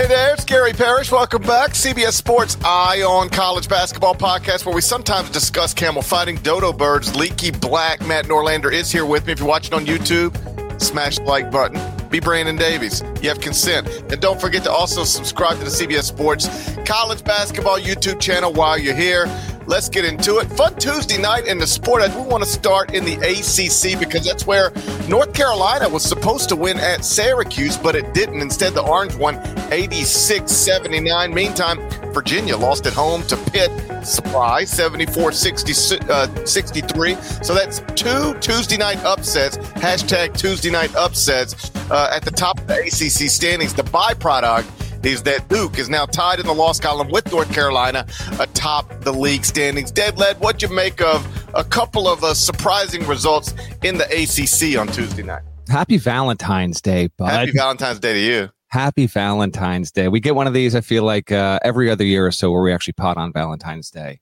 Hey there, it's Gary Parrish. Welcome back. CBS Sports Eye on College Basketball podcast, where we sometimes discuss camel fighting, dodo birds, leaky black. Matt Norlander is here with me. If you're watching on YouTube, smash the like button. Be Brandon Davies. You have consent. And don't forget to also subscribe to the CBS Sports College Basketball YouTube channel while you're here. Let's get into it. Fun Tuesday night in the sport. We want to start in the ACC because that's where North Carolina was supposed to win at Syracuse, but it didn't. Instead, the Orange won 86 79. Meantime, Virginia lost at home to Pitt. Surprise, 74 60, uh, 63. So that's two Tuesday night upsets. Hashtag Tuesday night upsets uh, at the top of the ACC standings. The byproduct is that Duke is now tied in the loss column with North Carolina atop the league standings. Deadleg, what'd you make of a couple of uh, surprising results in the ACC on Tuesday night? Happy Valentine's Day, bud. Happy Valentine's Day to you. Happy Valentine's Day. We get one of these, I feel like, uh, every other year or so where we actually pot on Valentine's Day.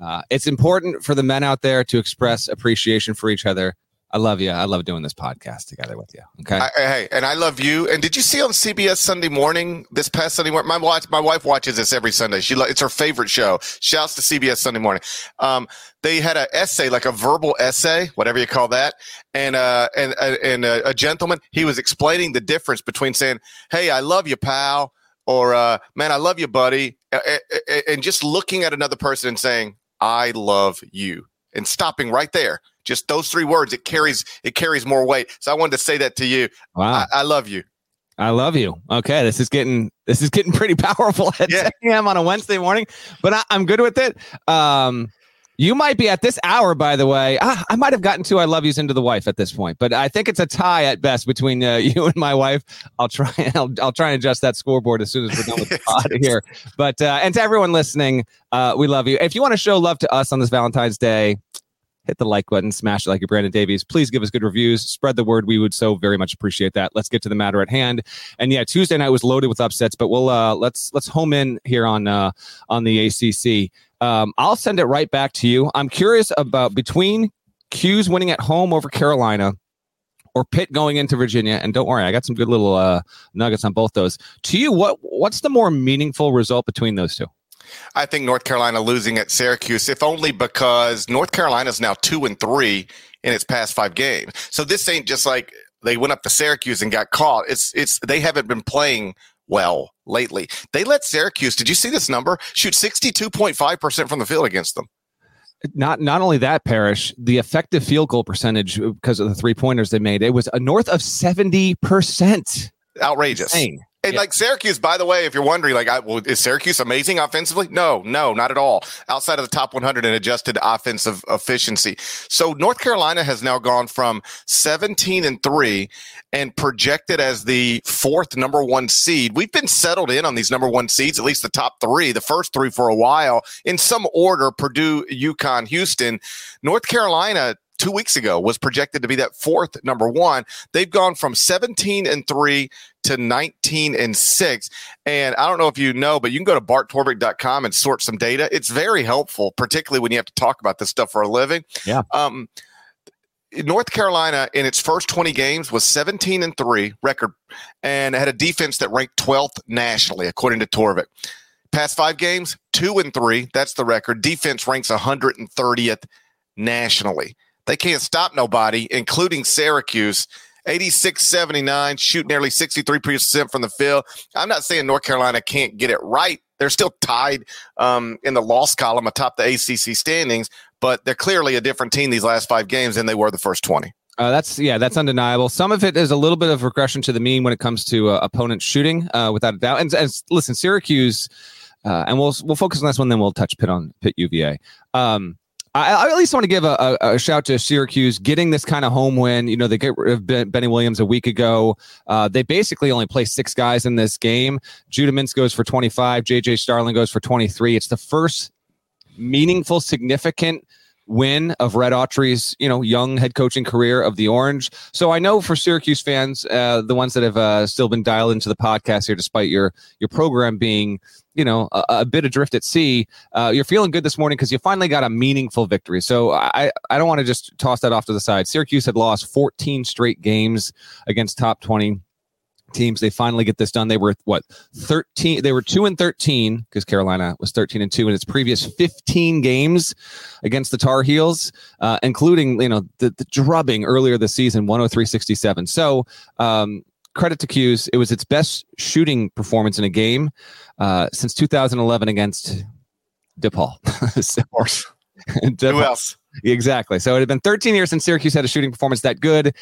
Uh, it's important for the men out there to express appreciation for each other. I love you. I love doing this podcast together with you. Okay. I, hey, and I love you. And did you see on CBS Sunday morning this past Sunday morning? My wife, my wife watches this every Sunday. She it's her favorite show. Shouts to CBS Sunday morning. Um, they had an essay, like a verbal essay, whatever you call that, and uh, and uh, and uh, a gentleman he was explaining the difference between saying, "Hey, I love you, pal," or uh, "Man, I love you, buddy," and just looking at another person and saying, "I love you," and stopping right there just those three words, it carries it carries more weight. So I wanted to say that to you. Wow. I, I love you. I love you. Okay, this is getting this is getting pretty powerful at yeah. 10 a.m. on a Wednesday morning, but I, am good with it. Um, you might be at this hour, by the way. I, I might have gotten two "I love yous" into the wife at this point, but I think it's a tie at best between uh, you and my wife. I'll try. and I'll, I'll try and adjust that scoreboard as soon as we're done with the pod here. But uh, and to everyone listening, uh, we love you. If you want to show love to us on this Valentine's Day, hit the like button, smash it like your Brandon Davies. Please give us good reviews, spread the word. We would so very much appreciate that. Let's get to the matter at hand. And yeah, Tuesday night was loaded with upsets, but we'll uh, let's let's home in here on uh, on the ACC. Um, I'll send it right back to you. I'm curious about between Cuse winning at home over Carolina or Pitt going into Virginia. And don't worry, I got some good little uh, nuggets on both those. To you, what what's the more meaningful result between those two? I think North Carolina losing at Syracuse, if only because North Carolina is now two and three in its past five games. So this ain't just like they went up to Syracuse and got caught. It's it's they haven't been playing well lately. They let Syracuse, did you see this number? Shoot 62.5% from the field against them. Not not only that, Parrish, the effective field goal percentage uh, because of the three pointers they made, it was a north of 70%. Outrageous. Insane. And yeah. like Syracuse, by the way, if you're wondering, like, I, well, is Syracuse amazing offensively? No, no, not at all. Outside of the top 100 in adjusted offensive efficiency. So North Carolina has now gone from 17 and three and projected as the fourth number one seed. We've been settled in on these number one seeds, at least the top three, the first three for a while in some order: Purdue, UConn, Houston, North Carolina two weeks ago was projected to be that fourth number one. They've gone from 17 and three to 19 and six. And I don't know if you know, but you can go to barttorvik.com and sort some data. It's very helpful, particularly when you have to talk about this stuff for a living. Yeah. Um, North Carolina in its first 20 games was 17 and 3 record and had a defense that ranked 12th nationally according to Torvik. Past 5 games, 2 and 3, that's the record. Defense ranks 130th nationally. They can't stop nobody including Syracuse. 86 79, shoot nearly 63% from the field. I'm not saying North Carolina can't get it right. They're still tied um, in the loss column atop the ACC standings, but they're clearly a different team these last five games than they were the first 20. Uh, that's yeah, that's undeniable. Some of it is a little bit of regression to the mean when it comes to uh, opponent shooting, uh, without a doubt. And, and listen, Syracuse, uh, and we'll we'll focus on this one, then we'll touch Pitt on Pitt UVA. Um, I, I, at least want to give a, a, a, shout to Syracuse getting this kind of home win. You know, they get rid of Benny Williams a week ago. Uh, they basically only play six guys in this game. Judah Mintz goes for 25. JJ Starling goes for 23. It's the first meaningful, significant win of Red Autry's, you know, young head coaching career of the Orange. So I know for Syracuse fans, uh, the ones that have uh, still been dialed into the podcast here, despite your your program being, you know, a, a bit adrift at sea, uh, you're feeling good this morning because you finally got a meaningful victory. So I I don't want to just toss that off to the side. Syracuse had lost 14 straight games against top 20 teams. They finally get this done. They were what 13 they were 2 and 13 because Carolina was 13 and 2 in its previous 15 games against the Tar Heels, uh, including, you know, the, the drubbing earlier this season 103-67. So, um, credit to Cuse. It was its best shooting performance in a game uh, since 2011 against DePaul. of course. Who else? Exactly. So it had been 13 years since Syracuse had a shooting performance that good,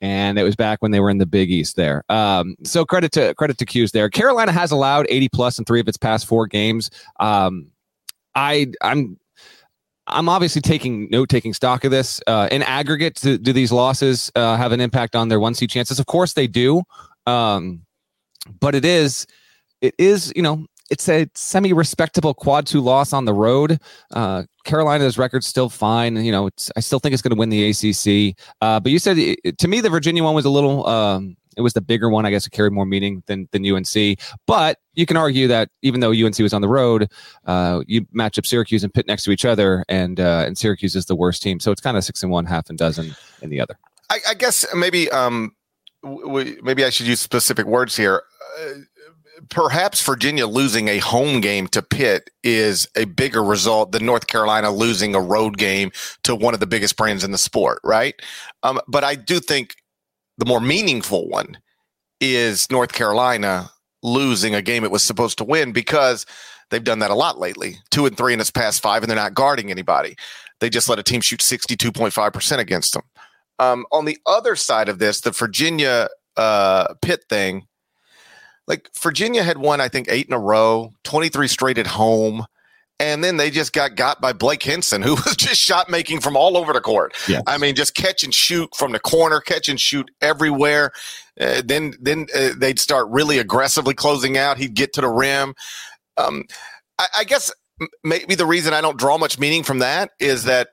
and it was back when they were in the Big East there. Um, so credit to credit to Cuse there. Carolina has allowed 80 plus in three of its past four games. Um, I I'm I'm obviously taking note, taking stock of this. Uh, in aggregate, do, do these losses uh, have an impact on their one seed chances? Of course they do, um, but it is it is you know it's a semi respectable quad two loss on the road. Uh, Carolina's record's still fine. You know, I still think it's going to win the ACC. Uh, but you said to me the Virginia one was a little. Um, it was the bigger one, I guess. It carried more meaning than than UNC. But you can argue that even though UNC was on the road, uh, you match up Syracuse and Pitt next to each other, and uh, and Syracuse is the worst team. So it's kind of six and one, half and dozen in the other. I, I guess maybe um, w- maybe I should use specific words here. Perhaps Virginia losing a home game to Pitt is a bigger result than North Carolina losing a road game to one of the biggest brands in the sport, right? Um, but I do think the more meaningful one is North Carolina losing a game it was supposed to win because they've done that a lot lately. Two and three in its past five, and they're not guarding anybody. They just let a team shoot 62.5% against them. Um, on the other side of this, the Virginia uh, Pitt thing, like Virginia had won, I think, eight in a row, 23 straight at home. And then they just got got by Blake Hinson, who was just shot making from all over the court. Yes. I mean, just catch and shoot from the corner, catch and shoot everywhere. Uh, then then uh, they'd start really aggressively closing out. He'd get to the rim. Um, I, I guess maybe the reason I don't draw much meaning from that is that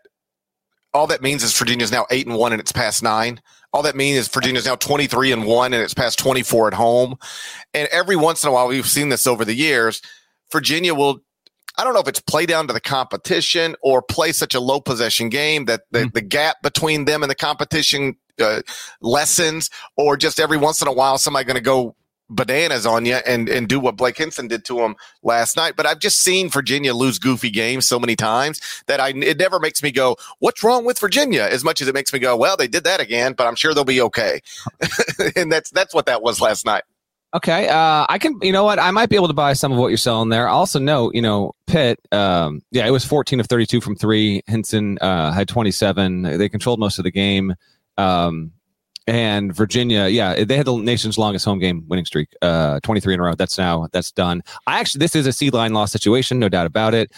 all that means is Virginia's now eight and one in its past nine. All that means is Virginia's now 23 and 1 and it's past 24 at home. And every once in a while, we've seen this over the years. Virginia will, I don't know if it's play down to the competition or play such a low possession game that the, mm. the gap between them and the competition uh, lessens, or just every once in a while, somebody going to go bananas on you and and do what Blake Hinson did to him last night. But I've just seen Virginia lose goofy games so many times that I it never makes me go, "What's wrong with Virginia?" As much as it makes me go, "Well, they did that again," but I'm sure they'll be okay. and that's that's what that was last night. Okay, uh, I can. You know what? I might be able to buy some of what you're selling there. Also know, you know, Pitt. Um, yeah, it was 14 of 32 from three. Hinson uh, had 27. They controlled most of the game. Um, and Virginia, yeah, they had the nation's longest home game winning streak, uh, 23 in a row. That's now that's done. I actually, this is a seed line loss situation, no doubt about it.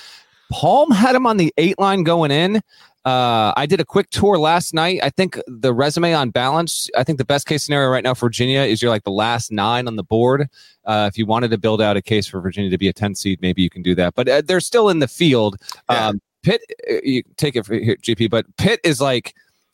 Palm had him on the eight line going in. Uh, I did a quick tour last night. I think the resume on balance, I think the best case scenario right now for Virginia is you're like the last nine on the board. Uh, if you wanted to build out a case for Virginia to be a 10 seed, maybe you can do that. But uh, they're still in the field. Yeah. Um, Pitt, uh, you take it for here, GP, but Pitt is like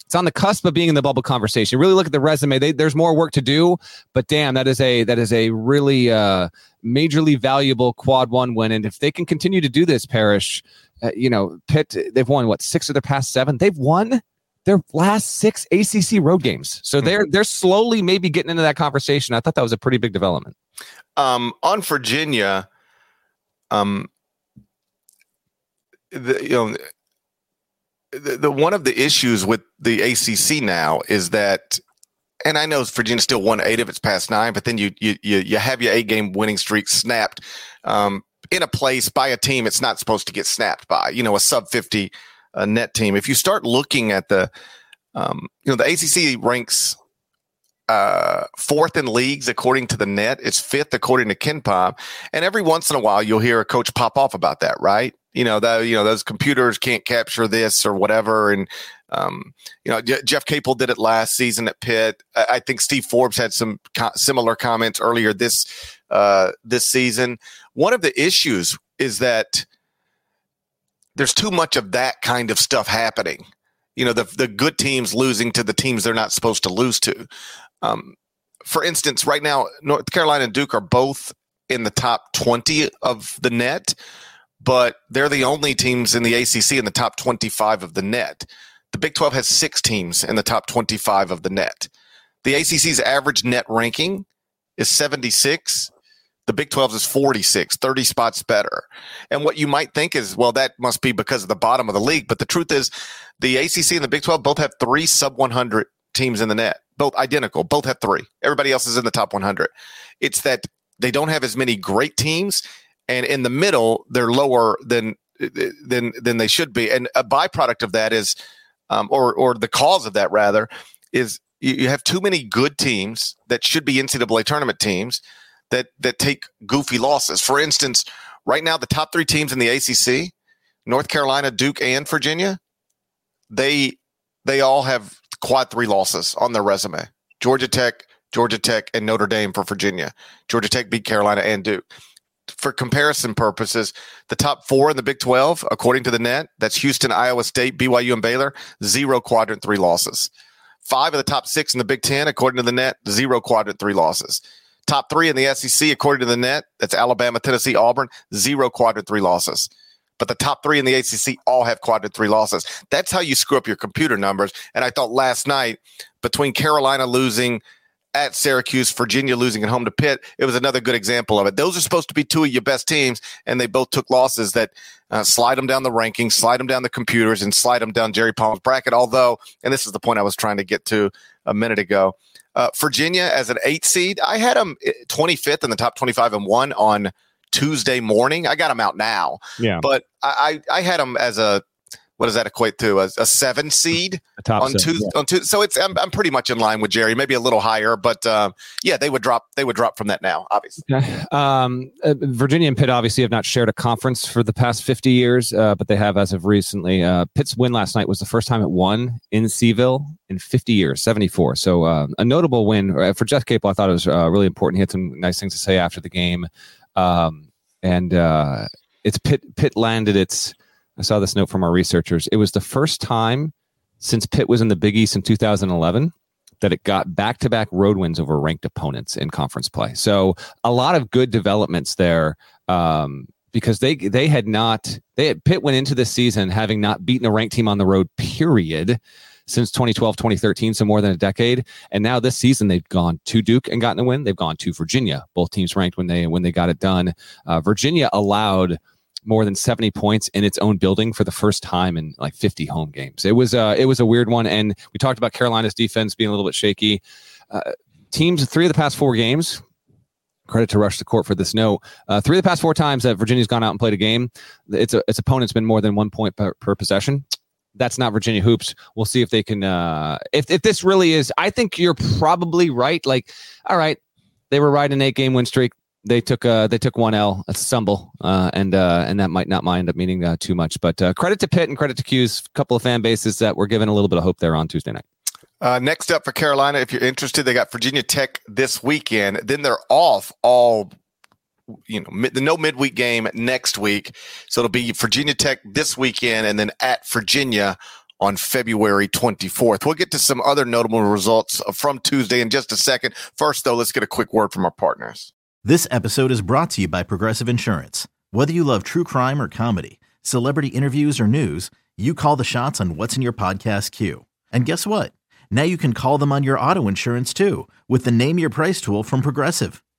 it's on the cusp of being in the bubble conversation. Really look at the resume. They, there's more work to do, but damn, that is a that is a really uh, majorly valuable quad one win. And if they can continue to do this, Parrish, uh, you know, Pitt, they've won what six of their past seven. They've won their last six ACC road games, so mm-hmm. they're they're slowly maybe getting into that conversation. I thought that was a pretty big development. Um, on Virginia, um, the, you know the, the one of the issues with the ACC now is that and I know Virginia still won eight of its past nine, but then you you you, you have your eight game winning streak snapped um, in a place by a team it's not supposed to get snapped by. You know, a sub fifty uh, net team. If you start looking at the, um, you know, the ACC ranks uh, fourth in leagues according to the net. It's fifth according to KenPom, and every once in a while you'll hear a coach pop off about that, right? you know that you know those computers can't capture this or whatever. And um, you know J- jeff capel did it last season at pitt. I-, I, think steve forbes had some co- similar comments earlier this uh, this season. One of the issues is that there's too much of that kind of stuff happening. You know the, the good teams losing to the teams they're not supposed to lose to um, for instance right now north carolina and duke are both in the top 20 of the net but they're the only teams in the ACC in the top 25 of the net. The Big 12 has six teams in the top 25 of the net. The ACC's average net ranking is 76. The Big 12 is 46, 30 spots better. And what you might think is, well, that must be because of the bottom of the league. But the truth is, the ACC and the Big 12 both have three sub 100 teams in the net, both identical, both have three. Everybody else is in the top 100. It's that they don't have as many great teams and in the middle they're lower than than than they should be. And a byproduct of that is, um, or or the cause of that rather, is you, you have too many good teams that should be NCAA tournament teams that that take goofy losses. For instance, right now the top three teams in the ACC, North Carolina, Duke, and Virginia, they they all have quad three losses on their resume. Georgia Tech, Georgia Tech, and Notre Dame for Virginia. Georgia Tech beat Carolina and Duke for comparison purposes, the top four in the Big 12, according to the net, that's Houston, Iowa State, BYU, and Baylor, zero quadrant three losses. Five of the top six in the Big 10, according to the net, zero quadrant three losses. Top three in the SEC, according to the net, that's Alabama, Tennessee, Auburn, zero quadrant three losses. But the top three in the ACC all have quadrant three losses. That's how you screw up your computer numbers. And I thought last night, between Carolina losing – at Syracuse, Virginia losing at home to Pitt. It was another good example of it. Those are supposed to be two of your best teams, and they both took losses that uh, slide them down the rankings, slide them down the computers, and slide them down Jerry Palm's bracket. Although, and this is the point I was trying to get to a minute ago, uh, Virginia as an eight seed, I had them 25th eh, in the top 25 and one on Tuesday morning. I got them out now, yeah, but I I had them as a what does that equate to? A, a seven seed a on two yeah. on two. So it's I'm, I'm pretty much in line with Jerry, maybe a little higher, but um, yeah, they would drop they would drop from that now, obviously. Um, uh, Virginia and Pitt obviously have not shared a conference for the past 50 years, uh, but they have as of recently. Uh, Pitt's win last night was the first time it won in CVille in 50 years, 74. So uh, a notable win uh, for Jeff Capel. I thought it was uh, really important. He had some nice things to say after the game, um, and it's Pitt. Pitt landed its I saw this note from our researchers. It was the first time since Pitt was in the Big East in 2011 that it got back to back road wins over ranked opponents in conference play. So a lot of good developments there. Um, because they they had not they had Pitt went into this season having not beaten a ranked team on the road period since 2012 2013 so more than a decade and now this season they've gone to Duke and gotten a win they've gone to Virginia both teams ranked when they when they got it done uh, Virginia allowed more than 70 points in its own building for the first time in like 50 home games. It was uh, it was a weird one, and we talked about Carolina's defense being a little bit shaky. Uh, teams three of the past four games. Credit to Rush the Court for this note. Uh, three of the past four times that Virginia's gone out and played a game, its its opponent's been more than one point per, per possession. That's not Virginia hoops. We'll see if they can. Uh, if if this really is, I think you're probably right. Like, all right, they were riding an eight game win streak they took uh they took one L, a stumble, uh, and uh, and that might not mind up meaning uh, too much. But uh, credit to Pitt and credit to Cuse, a couple of fan bases that were given a little bit of hope there on Tuesday night. Uh, next up for Carolina, if you're interested, they got Virginia Tech this weekend. Then they're off all, you know, mid, the no midweek game next week. So it'll be Virginia Tech this weekend, and then at Virginia on February 24th. We'll get to some other notable results uh, from Tuesday in just a second. First, though, let's get a quick word from our partners. This episode is brought to you by Progressive Insurance. Whether you love true crime or comedy, celebrity interviews or news, you call the shots on what's in your podcast queue. And guess what? Now you can call them on your auto insurance too with the Name Your Price tool from Progressive.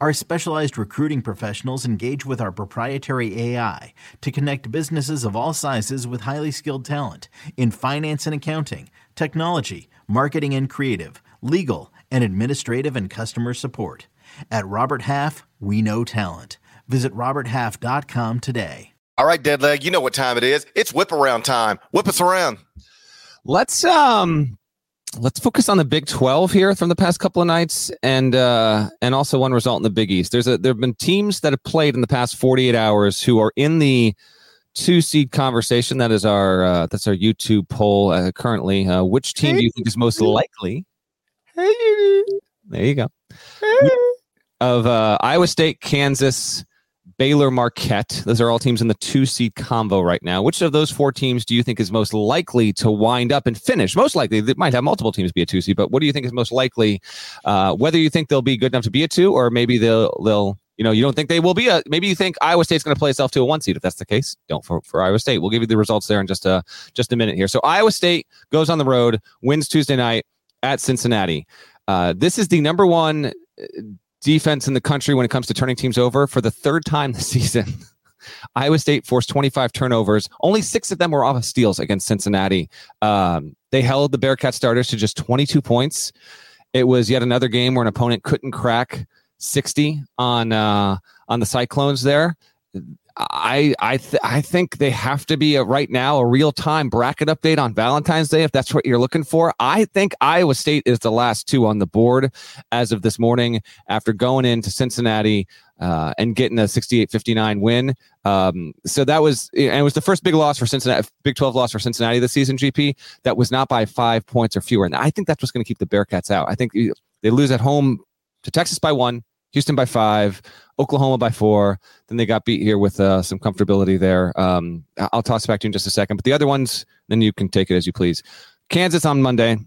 Our specialized recruiting professionals engage with our proprietary AI to connect businesses of all sizes with highly skilled talent in finance and accounting, technology, marketing and creative, legal, and administrative and customer support. At Robert Half, we know talent. Visit RobertHalf.com today. All right, Deadleg, you know what time it is. It's whip around time. Whip us around. Let's um let's focus on the Big 12 here from the past couple of nights and uh and also one result in the Big East. There's a there have been teams that have played in the past 48 hours who are in the two seed conversation. That is our uh, that's our YouTube poll uh, currently. Uh, which team do you think is most likely? There you go. Of uh, Iowa State, Kansas, Baylor, Marquette. Those are all teams in the two seed combo right now. Which of those four teams do you think is most likely to wind up and finish? Most likely, they might have multiple teams be a two seed, but what do you think is most likely? Uh, whether you think they'll be good enough to be a two, or maybe they'll they'll you know you don't think they will be a maybe you think Iowa State's going to play itself to a one seed. If that's the case, don't for, for Iowa State. We'll give you the results there in just a just a minute here. So Iowa State goes on the road, wins Tuesday night at Cincinnati. Uh, this is the number one uh, defense in the country when it comes to turning teams over for the third time this season. Iowa State forced 25 turnovers. Only six of them were off of steals against Cincinnati. Um, they held the Bearcat starters to just 22 points. It was yet another game where an opponent couldn't crack 60 on uh, on the Cyclones there. I I th- I think they have to be a, right now a real time bracket update on Valentine's Day if that's what you're looking for. I think Iowa State is the last two on the board as of this morning after going into Cincinnati uh, and getting a 68-59 win. Um, so that was and it was the first big loss for Cincinnati, Big 12 loss for Cincinnati this season. GP that was not by five points or fewer, and I think that's what's going to keep the Bearcats out. I think they lose at home to Texas by one. Houston by five, Oklahoma by four. Then they got beat here with uh, some comfortability there. Um, I'll toss it back to you in just a second. But the other ones, then you can take it as you please. Kansas on Monday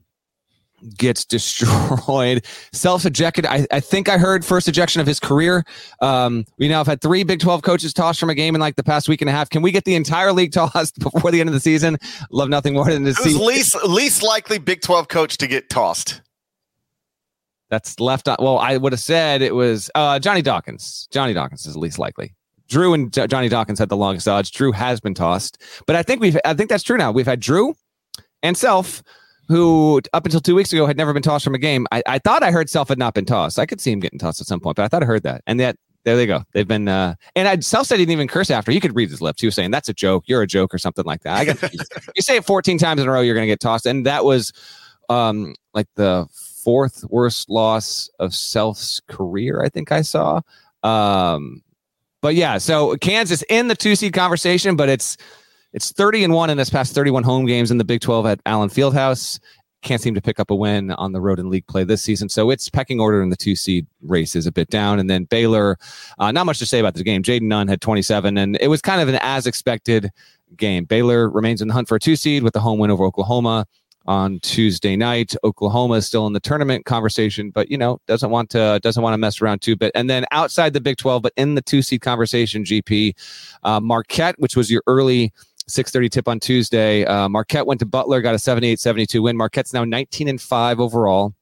gets destroyed. Self ejected. I, I think I heard first ejection of his career. Um, we now have had three Big 12 coaches tossed from a game in like the past week and a half. Can we get the entire league tossed before the end of the season? Love nothing more than to see. least least likely Big 12 coach to get tossed. That's left on. Well, I would have said it was uh, Johnny Dawkins. Johnny Dawkins is least likely. Drew and J- Johnny Dawkins had the longest odds. Drew has been tossed, but I think we've. I think that's true now. We've had Drew and Self, who up until two weeks ago had never been tossed from a game. I, I thought I heard Self had not been tossed. I could see him getting tossed at some point, but I thought I heard that. And yet there they go. They've been uh and I Self said he didn't even curse after. You could read his lips. He was saying that's a joke. You're a joke or something like that. I you say it 14 times in a row, you're gonna get tossed. And that was um like the fourth worst loss of Self's career, I think I saw. Um, but yeah, so Kansas in the two seed conversation, but it's it's 30 and one in this past 31 home games in the Big 12 at Allen Fieldhouse. Can't seem to pick up a win on the road in league play this season. So its pecking order in the two seed race is a bit down. And then Baylor, uh, not much to say about the game. Jayden Nunn had 27, and it was kind of an as expected game. Baylor remains in the hunt for a two seed with the home win over Oklahoma on Tuesday night. Oklahoma is still in the tournament conversation, but you know doesn't want to doesn't want to mess around too bit. And then outside the Big Twelve, but in the two seed conversation, GP uh, Marquette, which was your early 6:30 tip on Tuesday. Uh, Marquette went to Butler, got a 78-72 win. Marquette's now 19 and five overall.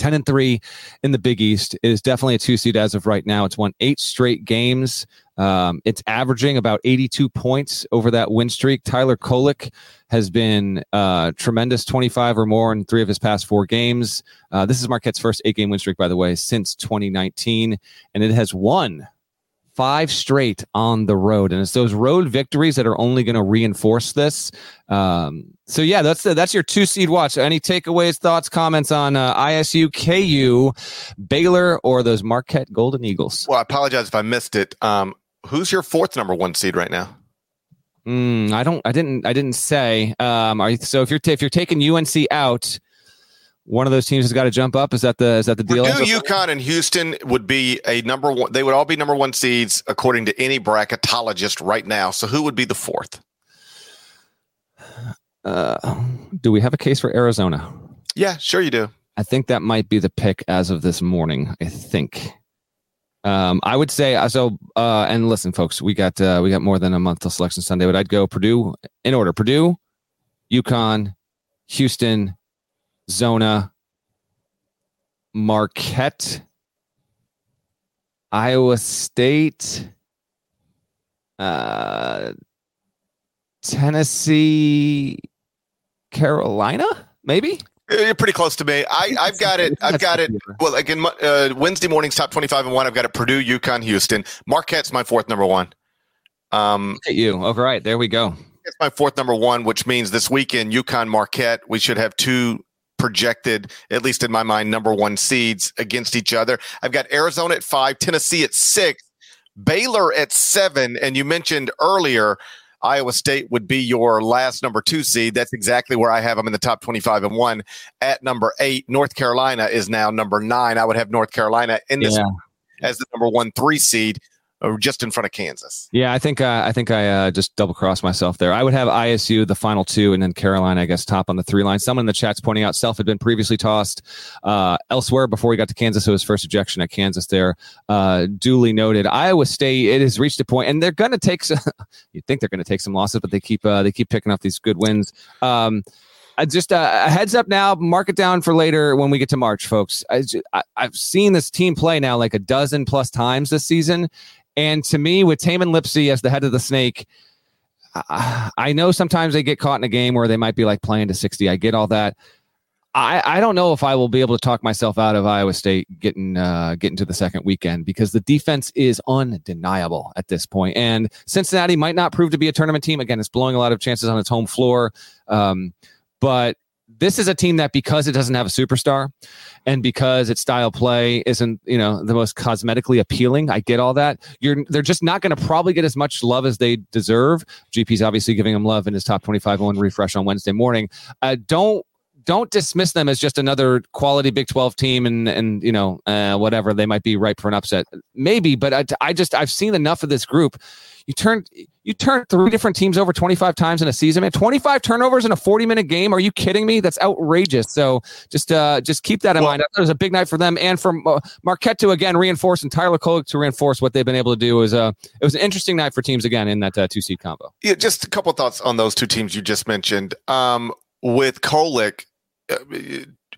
10 and 3 in the Big East. It is definitely a two seed as of right now. It's won eight straight games. Um, it's averaging about 82 points over that win streak. Tyler Kolek has been uh, tremendous 25 or more in three of his past four games. Uh, this is Marquette's first eight game win streak, by the way, since 2019, and it has won five straight on the road, and it's those road victories that are only going to reinforce this. Um, so yeah, that's the, that's your two seed watch. Any takeaways, thoughts, comments on uh, ISU, KU, Baylor, or those Marquette Golden Eagles? Well, I apologize if I missed it. Um, who's your fourth number one seed right now? Mm, I don't. I didn't. I didn't say. Um, are so if you're t- if you're taking UNC out, one of those teams has got to jump up. Is that the is that the deal? Purdue, UConn, and Houston would be a number one. They would all be number one seeds according to any bracketologist right now. So who would be the fourth? Uh, do we have a case for Arizona? Yeah, sure you do. I think that might be the pick as of this morning. I think. Um, I would say uh, so. Uh, and listen, folks, we got uh, we got more than a month till Selection Sunday, but I'd go Purdue in order: Purdue, UConn, Houston, Zona, Marquette, Iowa State, uh, Tennessee, Carolina, maybe. You're pretty close to me. I, I've got it. I've got it. Well, again, uh, Wednesday morning's top 25 and one. I've got it Purdue, UConn, Houston. Marquette's my fourth number one. Um, Look at you. All right. There we go. It's my fourth number one, which means this weekend, UConn, Marquette, we should have two projected, at least in my mind, number one seeds against each other. I've got Arizona at five, Tennessee at six, Baylor at seven. And you mentioned earlier, Iowa State would be your last number two seed. That's exactly where I have them in the top 25 and one at number eight. North Carolina is now number nine. I would have North Carolina in this yeah. as the number one three seed just in front of Kansas. Yeah, I think uh, I think I uh, just double crossed myself there. I would have ISU the final two, and then Carolina, I guess, top on the three line. Someone in the chat's pointing out Self had been previously tossed uh, elsewhere before he got to Kansas. So his first ejection at Kansas there, uh, duly noted. Iowa State, it has reached a point, and they're going to take. Some, you think they're going to take some losses, but they keep uh, they keep picking up these good wins. Um, just uh, a heads up now, mark it down for later when we get to March, folks. I, have seen this team play now like a dozen plus times this season, and to me, with Tamin Lipsey as the head of the snake, I know sometimes they get caught in a game where they might be like playing to 60. I get all that. I, I don't know if I will be able to talk myself out of Iowa State getting uh, getting to the second weekend because the defense is undeniable at this point. And Cincinnati might not prove to be a tournament team. Again, it's blowing a lot of chances on its home floor. Um, but this is a team that because it doesn't have a superstar and because its style play isn't you know the most cosmetically appealing i get all that. You're they're just not going to probably get as much love as they deserve. Gp's obviously giving them love in his top 25 one refresh on wednesday morning. Uh, don't don't dismiss them as just another quality Big 12 team and and you know uh, whatever they might be ripe for an upset. Maybe but I, I just I've seen enough of this group. You turn you turn three different teams over 25 times in a season man. 25 turnovers in a 40 minute game? Are you kidding me? That's outrageous. So just uh just keep that in well, mind. It was a big night for them and for Marquette to again reinforce and Tyler Kolek to reinforce what they've been able to do is uh it was an interesting night for teams again in that uh, two seed combo. Yeah just a couple thoughts on those two teams you just mentioned. Um with uh,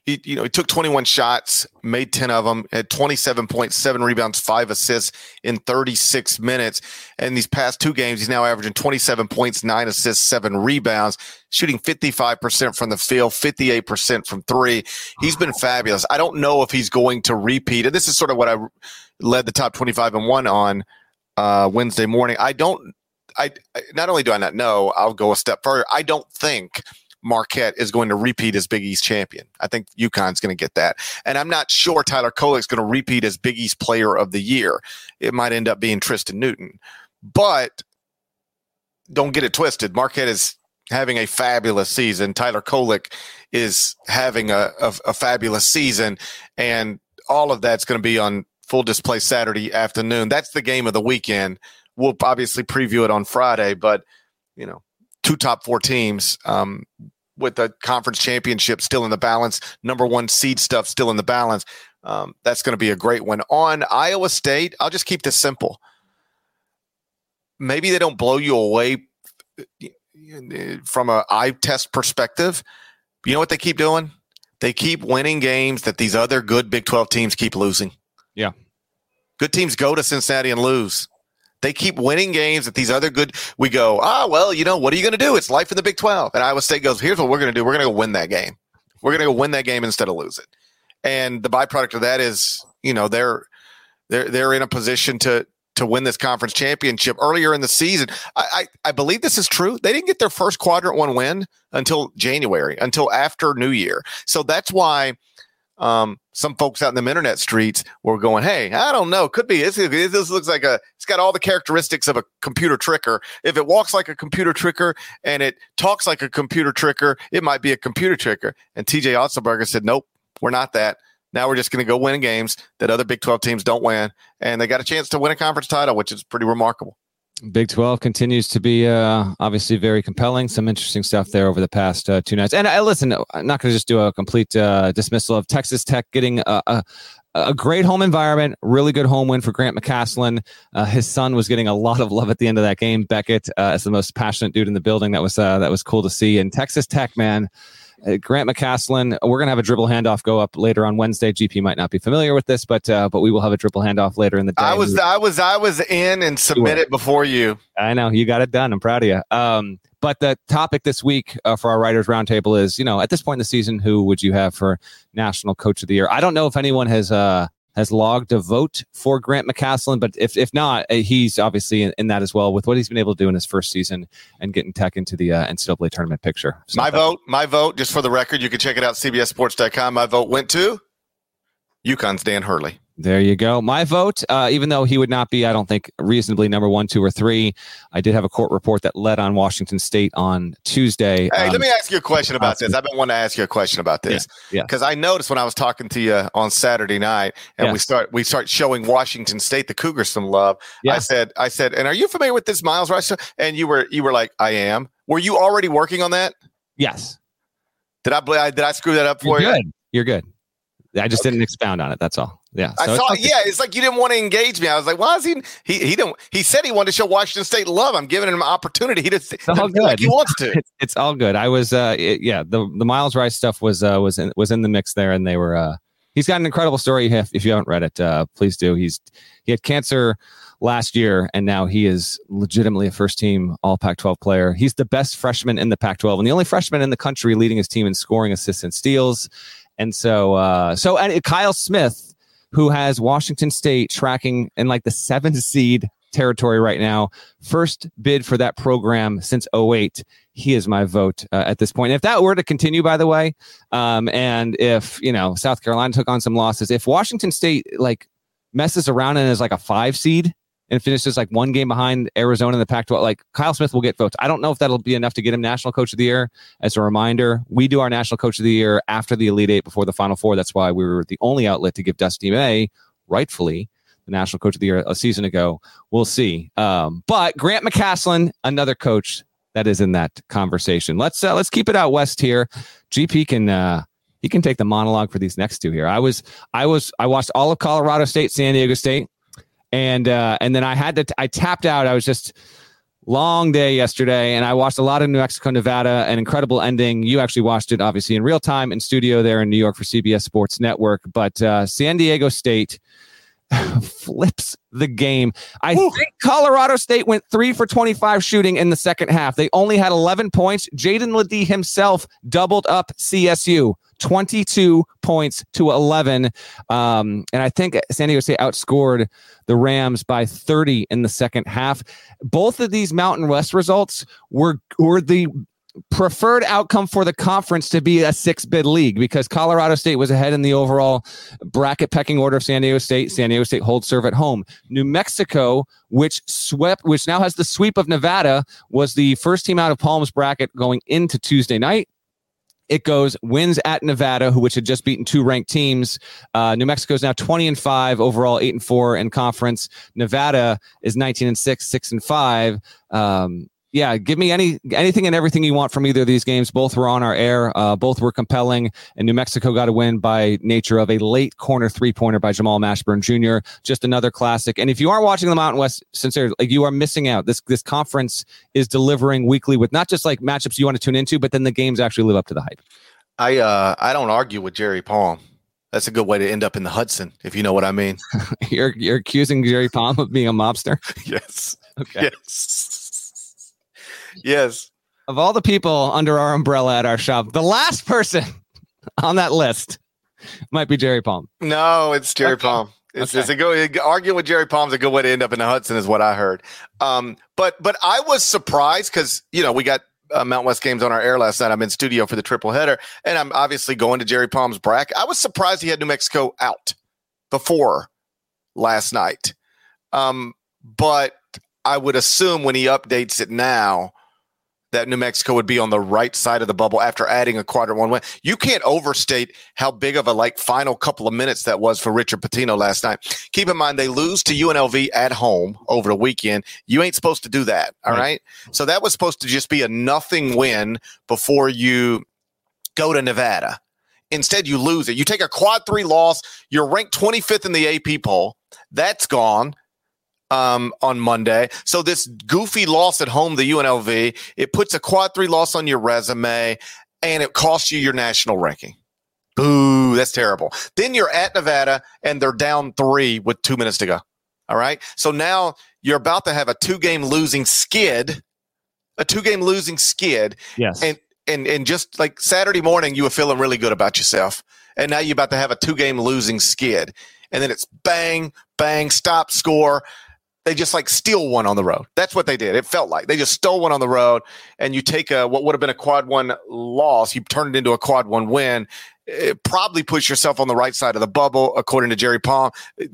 he, you know, he took 21 shots, made 10 of them, had 27.7 rebounds, five assists in 36 minutes. And these past two games, he's now averaging 27 points, nine assists, seven rebounds, shooting 55% from the field, 58% from three. He's been fabulous. I don't know if he's going to repeat. And this is sort of what I led the top 25 and one on uh, Wednesday morning. I don't, I, not only do I not know, I'll go a step further. I don't think – Marquette is going to repeat as Big East champion. I think UConn's going to get that. And I'm not sure Tyler Kolek's going to repeat as Big East player of the year. It might end up being Tristen Newton. But don't get it twisted. Marquette is having a fabulous season. Tyler Kolek is having a, a, a fabulous season. And all of that's going to be on full display Saturday afternoon. That's the game of the weekend. We'll obviously preview it on Friday, but you know, two top four teams um, with the conference championship still in the balance, number one seed stuff still in the balance. Um, that's going to be a great one. On Iowa State, I'll just keep this simple. Maybe they don't blow you away from a eye test perspective. You know what they keep doing? They keep winning games that these other good Big 12 teams keep losing. Yeah. Good teams go to Cincinnati and lose. They keep winning games that these other good. We go, ah, well, you know, what are you going to do? It's life in the Big 12. And Iowa State goes, here's what we're going to do. We're going to go win that game. We're going to go win that game instead of lose it. And the byproduct of that is, you know, they're they're they're in a position to to win this conference championship earlier in the season. I, I, I believe this is true. They didn't get their first quadrant one win until January, until after New Year. So that's why um, some folks out in the internet streets were going, "Hey, I don't know, could be this, this looks like a it's got all the characteristics of a computer tricker. If it walks like a computer tricker and it talks like a computer tricker, it might be a computer tricker." And TJ Otzelberger said, "Nope, we're not that." Now we're just going to go win games that other Big 12 teams don't win. And they got a chance to win a conference title, which is pretty remarkable. Big 12 continues to be uh, obviously very compelling. Some interesting stuff there over the past uh, two nights. And I uh, listen, I'm not going to just do a complete uh, dismissal of Texas Tech getting a, a, a, great home environment, really good home win for Grant McCasland. Uh, his son was getting a lot of love at the end of that game. Beckett, uh, as the most passionate dude in the building, that was that was cool to see. And Texas Tech, man uh, Grant McCasland. We're going to have a dribble handoff go up later on Wednesday. GP might not be familiar with this, but uh, but we will have a dribble handoff later in the day. I was I was I was in and submitted before you. I know you got it done. I'm proud of you. Um, but the topic this week uh, for our writers roundtable is, you know, at this point in the season, who would you have for national coach of the year? I don't know if anyone has uh, has logged a vote for Grant McCasland. but if, if not, uh, he's obviously in, in, that as well with what he's been able to do in his first season and getting Tech into the uh, NCAA tournament picture. So my vote, my vote, just for the record, you can check it out, CBSSports.com. My vote went to UConn's Dan Hurley. There you go. My vote, uh, even though he would not be, I don't think, reasonably number one, two, or three, I did have a court report that led on Washington State on Tuesday. Hey, um, let me ask you a question about this. I've been wanting to ask you a question about this. Yeah. Because I noticed when I was talking to you on Saturday night, and we start we start showing Washington State the Cougars some love. Yeah. I said, I said, and are you familiar with this Myles Rice? And you were you were like, I am. Were you already working on that? Yes. Did I did I screw that up for You're you? Good. You're good. I just okay. didn't expound on it. That's all. Yeah, so I saw. It's yeah, it's like you didn't want to engage me. I was like, "Why is he? He he don't. He said he wanted to show Washington State love. I'm giving him an opportunity. He just it's all good. Like he wants to. It's, it's, all good. I was, uh, it, yeah. The the Myles Rice stuff was uh was in, was in the mix there, and they were. uh He's got an incredible story. If, if you haven't read it, uh, please do. He's he had cancer last year, and now he is legitimately a first team All Pac-12 player. He's the best freshman in the Pac-12 and the only freshman in the country leading his team in scoring, assists, and steals. And so, uh, so and Kyle Smith who has Washington State tracking in like the seventh seed territory right now. First bid for that program since 08. He is my vote uh, at this point. If that were to continue, by the way, um, and if, you know, South Carolina took on some losses, if Washington State like messes around and is like a five seed, and finishes like one game behind Arizona in the Pac 12, like Kyle Smith will get votes. I don't know if that'll be enough to get him National Coach of the Year. As a reminder, we do our National Coach of the Year after the Elite Eight before the Final Four. That's why we were the only outlet to give Dusty May, rightfully, the National Coach of the Year a season ago. We'll see. Um, but Grant McCasland, another coach that is in that conversation. Let's uh, let's keep it out west here. GP can uh, he can take the monologue for these next two here. I was I was I watched all of Colorado State, San Diego State and uh, and then I had to t- I tapped out. I was just long day yesterday, and I watched a lot of New Mexico, Nevada, an incredible ending. You actually watched it, obviously, in real time in studio there in New York for CBS Sports Network. But uh, San Diego State flips the game. I Ooh. think Colorado State went three for 25 shooting in the second half. They only had 11 points. Jaedon LeDee himself doubled up CSU. 22 points to 11. Um, and I think San Diego State outscored the Rams by 30 in the second half. Both of these Mountain West results were, were the preferred outcome for the conference to be a six bid league because Colorado State was ahead in the overall bracket pecking order of San Diego State. San Diego State holds serve at home. New Mexico, which swept, which now has the sweep of Nevada, was the first team out of Palm's bracket going into Tuesday night it goes wins at Nevada, who which had just beaten two ranked teams. Uh, New Mexico is now twenty and five overall, eight and four in conference. Nevada is nineteen and six, six and five. Um, yeah, give me any anything and everything you want from either of these games. Both were on our air. Uh, both were compelling, and New Mexico got a win by nature of a late corner three pointer by Jamal Mashburn Jr. Just another classic. And if you aren't watching the Mountain West, sincerely, like you are missing out. This this conference is delivering weekly with not just like matchups you want to tune into, but then the games actually live up to the hype. I uh I don't argue with Jerry Palm. That's a good way to end up in the Hudson, if you know what I mean. you're you're accusing Jerry Palm of being a mobster. yes. Okay. Yes. Yes. Of all the people under our umbrella at our shop, the last person on that list might be Jerry Palm. No, it's Jerry okay. Palm. It's, okay. it's a good arguing with Jerry Palm's a good way to end up in the Hudson, is what I heard. Um, but but I was surprised because you know we got uh, Mount West games on our air last night. I'm in studio for the triple header, and I'm obviously going to Jerry Palm's bracket. I was surprised he had New Mexico out before last night, um, but I would assume when he updates it now that New Mexico would be on the right side of the bubble after adding a quadrant one win. You can't overstate how big of a like final couple of minutes that was for Richard Pitino last night. Keep in mind they lose to UNLV at home over the weekend. You ain't supposed to do that. All right. right? So that was supposed to just be a nothing win before you go to Nevada. Instead, you lose it. You take a quad three loss. You're ranked 25th in the AP poll. That's gone um, on Monday. So this goofy loss at home, the UNLV, it puts a quad three loss on your resume and it costs you your national ranking. Boo, that's terrible. Then you're at Nevada and they're down three with two minutes to go. All right. So now you're about to have a two game losing skid, a two game losing skid. Yes. And, and, and just like Saturday morning, you were feeling really good about yourself. And now you're about to have a two game losing skid. And then it's bang, bang, stop, score they just like steal one on the road. That's what they did. It felt like they just stole one on the road, and you take a what would have been a quad one loss, you turn it into a quad one win. It probably puts yourself on the right side of the bubble, according to Jerry Palm.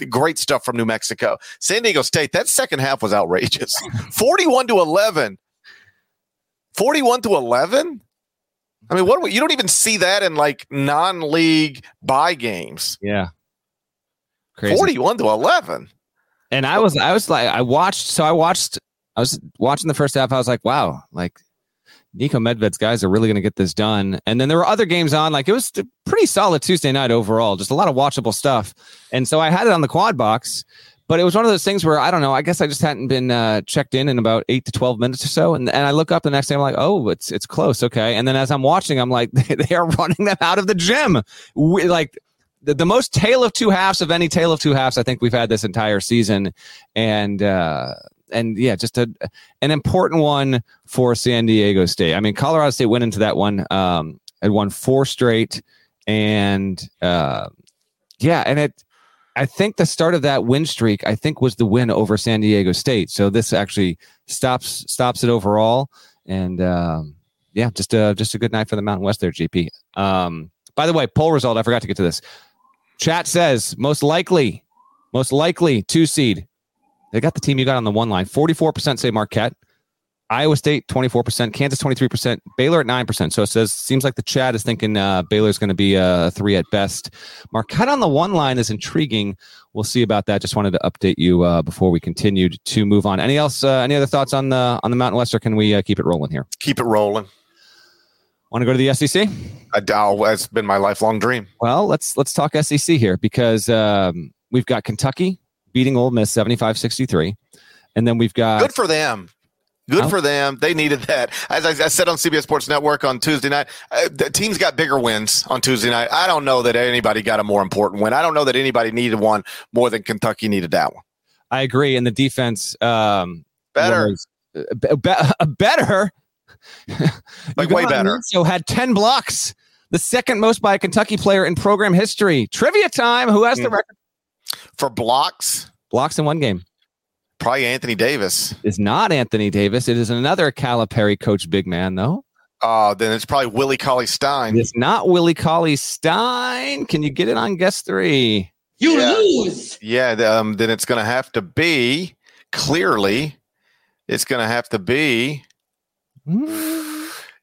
Great stuff from New Mexico. San Diego State, that second half was outrageous 41 to 11. 41 to 11? I mean, what you don't even see that in like non league buy games. Yeah. Crazy. 41 to 11. And I was, I was like, I watched. So I watched. I was watching the first half. I was like, wow, like Niko Medved's guys are really going to get this done. And then there were other games on. Like it was a pretty solid Tuesday night overall. Just a lot of watchable stuff. And so I had it on the quad box. But it was one of those things where I don't know. I guess I just hadn't been uh, checked in in about eight to twelve minutes or so, and and I look up the next day. I'm like, oh, it's it's close, okay. And then as I'm watching, I'm like, they, they are running them out of the gym. We, like the, the most tale of two halves of any tale of two halves I think we've had this entire season, and uh, and yeah, just a an important one for San Diego State. I mean, Colorado State went into that one um, and won four straight, and uh, yeah, and it. I think the start of that win streak, I think, was the win over San Diego State. So this actually stops stops it overall, and um, yeah, just a just a good night for the Mountain West there, GP. Um, by the way, poll result, I forgot to get to this. Chat says most likely, most likely two seed. They got the team you got on the one line. 44% say Marquette. Iowa State 24%, Kansas 23%, Baylor at 9%. So it says seems like the chat is thinking uh, Baylor's going to be a three at best. Marquette on the one line is intriguing. We'll see about that. Just wanted to update you uh, before we continued to move on. Any else? Uh, any other thoughts on the on the Mountain West, or can we uh, keep it rolling here? Keep it rolling. Want to go to the SEC? I, oh, that's been my lifelong dream. Well, let's let's talk SEC here because um, we've got Kentucky beating Ole Miss 75-63. and then we've got good for them. Good oh. for them. They needed that. As I, I, said on CBS Sports Network on Tuesday night, uh, the teams got bigger wins on Tuesday night. I don't know that anybody got a more important win. I don't know that anybody needed one more than Kentucky needed that one. I agree. And the defense um, better, was, uh, be, better like way better. So had 10 blocks, the second most by a Kentucky player in program history. Trivia time. Who has mm. the record? For blocks? Blocks in one game. Probably Anthony Davis. It's not Anthony Davis. It is another Calipari coach big man, though. Oh, uh, then it's probably Willie Cauley Stein. It's not Willie Cauley Stein. Can you get it on guess three? You yeah. lose. Yeah, um, then it's going to have to be clearly. It's going to have to be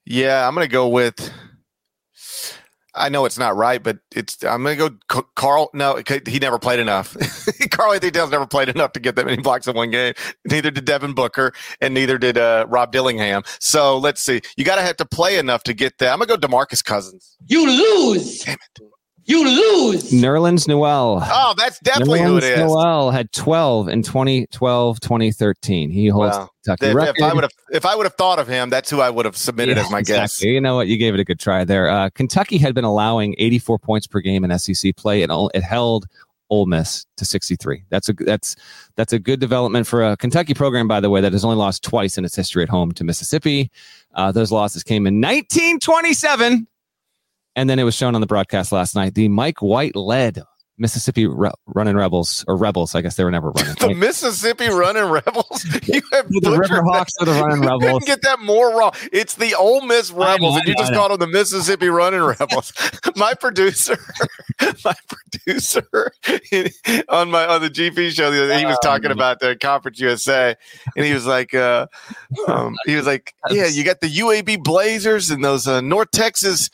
yeah, I'm going to go with. I know it's not right, but it's. I'm going to go Karl. No, he never played enough. Karl-Anthony Towns never played enough to get that many blocks in one game. Neither did Devin Booker, and neither did uh, Rob Dillingham. So let's see. You got to have to play enough to get that. I'm going to go Demarcus Cousins. You lose. Damn it. You lose. Nerlens Noel. Oh, that's definitely Nerlens who it is. Noel had 12 in 2012, 2013. He holds well, Kentucky if, record. If I would have, if I would have thought of him, that's who I would have submitted yeah, as my exactly. guess. You know what? You gave it a good try there. Uh, Kentucky had been allowing 84 points per game in SEC play, and it held Ole Miss to 63. That's a that's that's a good development for a Kentucky program, by the way, that has only lost twice in its history at home to Mississippi. Uh, those losses came in 1927 and then it was shown on the broadcast last night. The Mike White led Mississippi Re- running rebels or rebels. I guess they were never running. the Mississippi running rebels. You have the Riverhawks or the running You rebels. couldn't get that more wrong. It's the Ole Miss I know, Rebels, and you just called them the Mississippi Running Rebels. my producer, my producer on my on the GP show, he was talking about the Conference USA, and he was like, uh, um, he was like, yeah, you got the UAB Blazers and those uh, North Texas.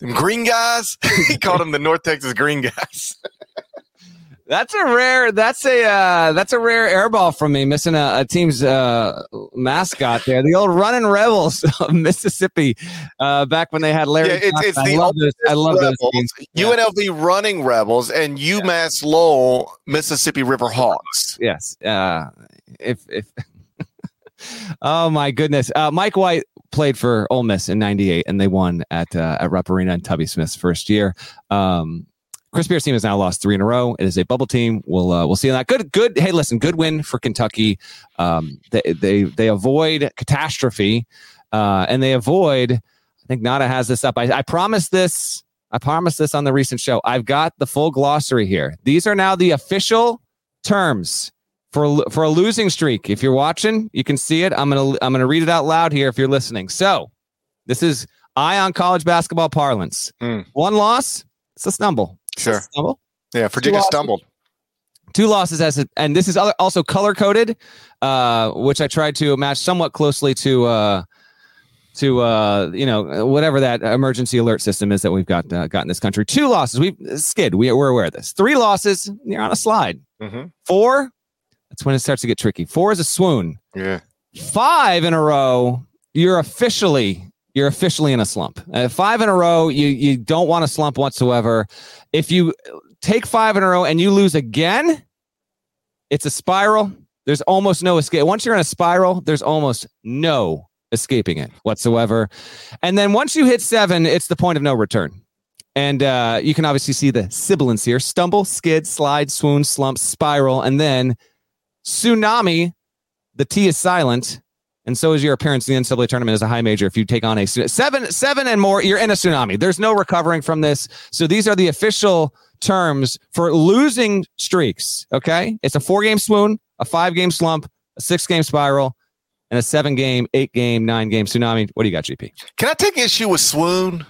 Them green guys, he called them the North Texas green guys. That's a rare. That's a uh, that's a rare airball from me, missing a, a team's uh, mascot there. The old running rebels of Mississippi, uh, back when they had Larry. Yeah, it's- it's I the love those. I love those Rebels, teams. Yeah. UNLV Running Rebels and UMass Lowell Mississippi River Hawks. Yes. Uh, if if. oh my goodness, uh, Mike White played for Ole Miss in '98, and they won at uh, at Rupp Arena in Tubby Smith's first year. Um, Chris Beard's team has now lost three in a row. It is a bubble team. We'll uh, we'll see that. Good, good. Hey, listen, good win for Kentucky. Um, they they they avoid catastrophe, uh, and they avoid. I think Nata has this up. I, I promised this. I promised this on the recent show. I've got the full glossary here. These are now the official terms for for a losing streak. If you're watching, you can see it. I'm gonna I'm gonna read it out loud here if you're listening. So this is eye on college basketball parlance. Hmm. One loss, it's a stumble. It's a Sure. stumble. Yeah, Virginia stumbled. Two losses as a, and this is other, also color coded, uh, which I tried to match somewhat closely to uh, to uh, you know whatever that emergency alert system is that we've got uh, got in this country. Two losses, we skid. We, we're aware of this. Three losses, you're on a slide. hmm Four, that's when it starts to get tricky. Four is a swoon. Yeah. Five in a row, you're officially you're officially in a slump. Uh, five in a row, you you don't want to slump whatsoever. If you take five in a row and you lose again, it's a spiral. There's almost no escape. Once you're in a spiral, there's almost no escaping it whatsoever. And then once you hit seven, it's the point of no return. And uh, you can obviously see the sibilance here stumble, skid, slide, swoon, slump, spiral, and then tsunami. The T is silent. And so is your appearance in the NCAA tournament as a high major. If you take on a seven, seven and more, you're in a tsunami. There's no recovering from this. So these are the official terms for losing streaks. Okay, it's a four game swoon, a five game slump, a six game spiral, and a seven game, eight game, nine game tsunami. What do you got, GP? Can I take issue with swoon?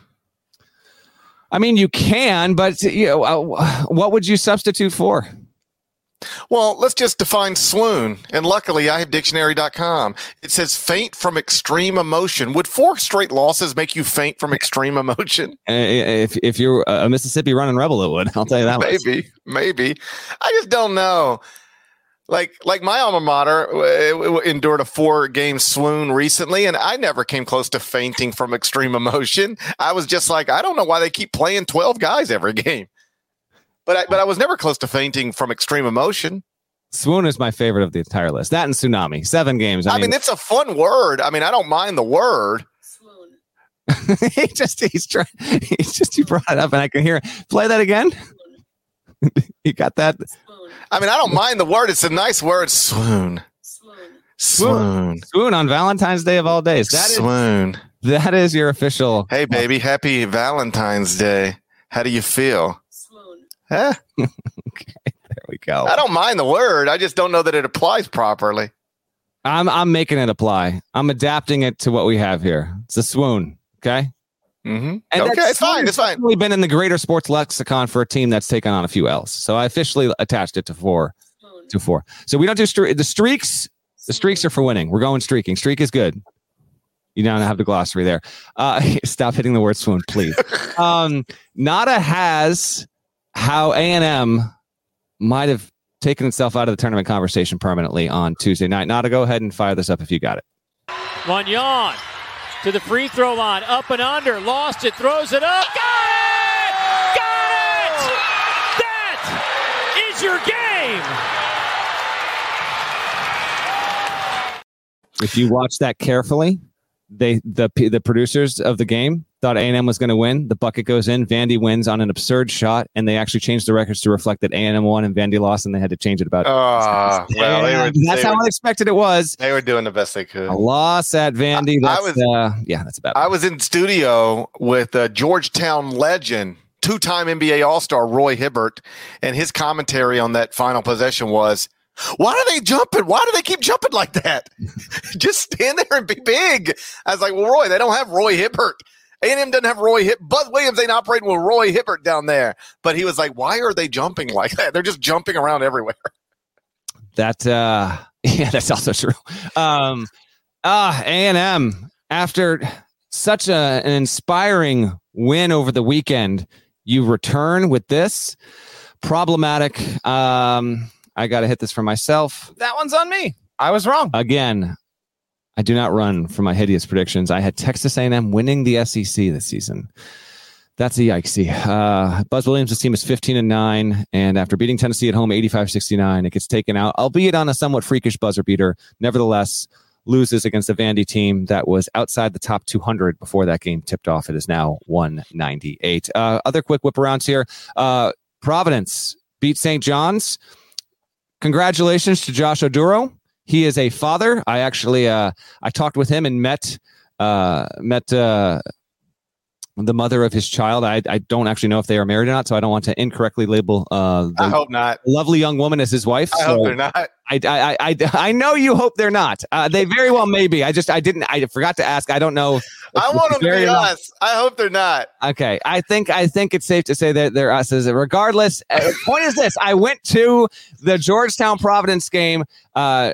I mean, you can, but you know, uh, what would you substitute for? Well, let's just define swoon. And luckily, I have dictionary.com. It says faint from extreme emotion. Would four straight losses make you faint from extreme emotion? Uh, If if you're a Mississippi running rebel, it would. I'll tell you that. much. Maybe, maybe. I just don't know. Like, like my alma mater uh, endured a four-game swoon recently, and I never came close to fainting from extreme emotion. I was just like, I don't know why they keep playing twelve guys every game, but I, but I was never close to fainting from extreme emotion. Swoon is my favorite of the entire list. That and tsunami, seven games. I, mean, it's a fun word. I mean, I don't mind the word. Swoon. he just he's trying. He's just he brought it up, and I can hear it. Play that again. you got that? I mean, I don't mind the word. It's a nice word. Swoon. Swoon. Swoon on Valentine's Day of all days. That is Swoon. that is your official. Hey, baby, happy Valentine's Day. How do you feel? Huh? There we go. I don't mind the word. I just don't know that it applies properly. I'm I'm making it apply. I'm adapting it to what we have here. It's a swoon. Okay. Mm-hmm. And Okay, it's fine. It's fine. We've been in the greater sports lexicon for a team that's taken on a few L's. So I officially attached it to four. To four. So we don't do stre- the streaks. The streaks are for winning. We're going streaking. Streak is good. You don't have the glossary there. Uh, stop hitting the word swoon, please. um, Nata has how A and M might have taken itself out of the tournament conversation permanently on Tuesday night. Now to go ahead and fire this up if you got it. Magnon to the free throw line, up and under, lost it, throws it up, got it! Got it! That is your game! If you watch that carefully, they the the producers of the game thought A&M was going to win. The bucket goes in. Vandy wins on an absurd shot, and they actually changed the records to reflect that A&M won and Vandy lost, and they had to change it about. Ah, well, they were, that's how were, unexpected it was. they were doing the best they could. A loss at Vandy. I- I was- uh, yeah, that's about. I was in studio with a Georgetown legend, two-time NBA All-Star Roy Hibbert, and his commentary on that final possession was, "Why are they jumping? Why do they keep jumping like that? Just stand there and be big." I was like, "Well, Roy, they don't have Roy Hibbert." A&M doesn't have Roy Hip. Buzz Williams ain't operating with Roy Hibbert down there. But he was like, "Why are they jumping like that? They're just jumping around everywhere." That uh, yeah, that's also true. Um, ah, A&M after such a, an inspiring win over the weekend, you return with this problematic. Um, I got to hit this for myself. That one's on me. I was wrong. Again, I do not run for my hideous predictions. I had Texas A&M winning the SEC this season. That's a yikesy. Uh, Buzz Williams' team is 15 and 9, and after beating Tennessee at home 85 69, it gets taken out, albeit on a somewhat freakish buzzer beater. Nevertheless, loses against a Vandy team that was outside the top 200 before that game tipped off. It is now 198. Uh, other quick whip arounds here. Uh, Providence beat St. John's. Congratulations to Josh Oduro. He is a father. I actually uh, I talked with him and met uh, met uh, the mother of his child. I, I don't actually know if they are married or not, so I don't want to incorrectly label uh, I hope not. lovely young woman as his wife. I so hope they're not. I, I, I, I know you hope they're not. Uh, they very well may be. I just I didn't I forgot to ask. I don't know. if I want them to be us. I hope they're not. Okay, I think I think it's safe to say that they're us. Is regardless. Uh, the point is this: I went to the Georgetown Providence game. Uh,